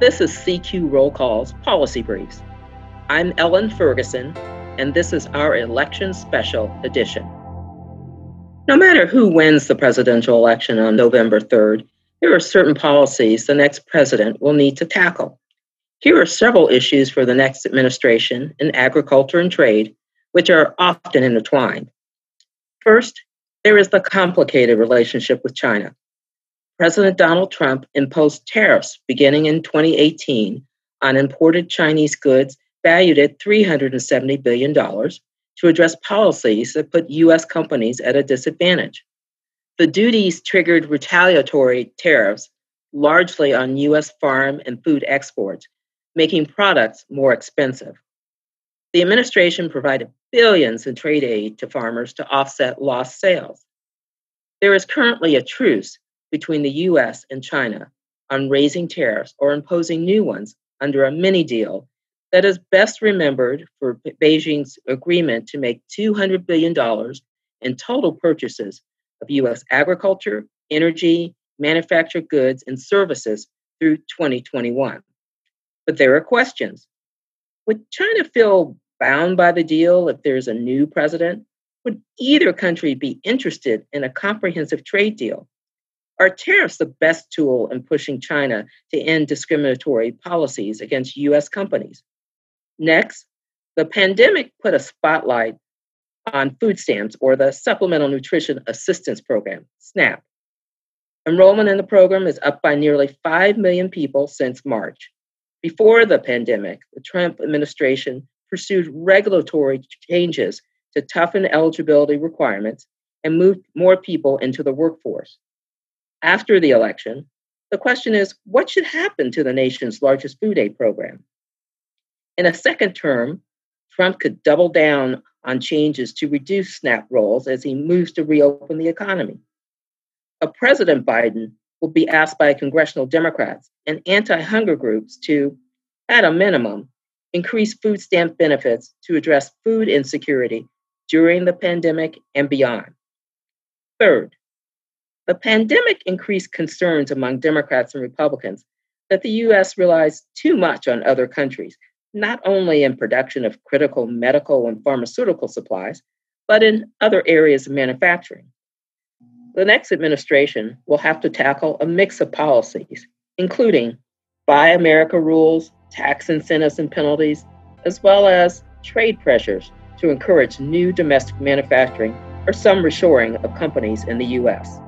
This is CQ Roll Call's Policy Briefs. I'm Ellen Ferguson, and this is our election special edition. No matter who wins the presidential election on November 3rd, there are certain policies the next president will need to tackle. Here are several issues for the next administration in agriculture and trade, which are often intertwined. First, there is the complicated relationship with China. President Donald Trump imposed tariffs beginning in 2018 on imported Chinese goods valued at $370 billion to address policies that put U.S. companies at a disadvantage. The duties triggered retaliatory tariffs largely on U.S. farm and food exports, making products more expensive. The administration provided billions in trade aid to farmers to offset lost sales. There is currently a truce between the US and China on raising tariffs or imposing new ones under a mini deal that is best remembered for Beijing's agreement to make $200 billion in total purchases of US agriculture, energy, manufactured goods, and services through 2021. But there are questions. Would China feel bound by the deal if there's a new president? Would either country be interested in a comprehensive trade deal? Are tariffs the best tool in pushing China to end discriminatory policies against US companies? Next, the pandemic put a spotlight on food stamps or the Supplemental Nutrition Assistance Program, SNAP. Enrollment in the program is up by nearly 5 million people since March. Before the pandemic, the Trump administration pursued regulatory changes to toughen eligibility requirements and move more people into the workforce after the election, the question is what should happen to the nation's largest food aid program? In a second term, Trump could double down on changes to reduce SNAP rolls as he moves to reopen the economy. A President Biden will be asked by congressional Democrats and anti hunger groups to, at a minimum, increase food stamp benefits to address food insecurity during the pandemic and beyond. Third, the pandemic increased concerns among Democrats and Republicans that the US relies too much on other countries, not only in production of critical medical and pharmaceutical supplies, but in other areas of manufacturing. The next administration will have to tackle a mix of policies, including Buy America rules, tax incentives and penalties, as well as trade pressures to encourage new domestic manufacturing or some reshoring of companies in the US.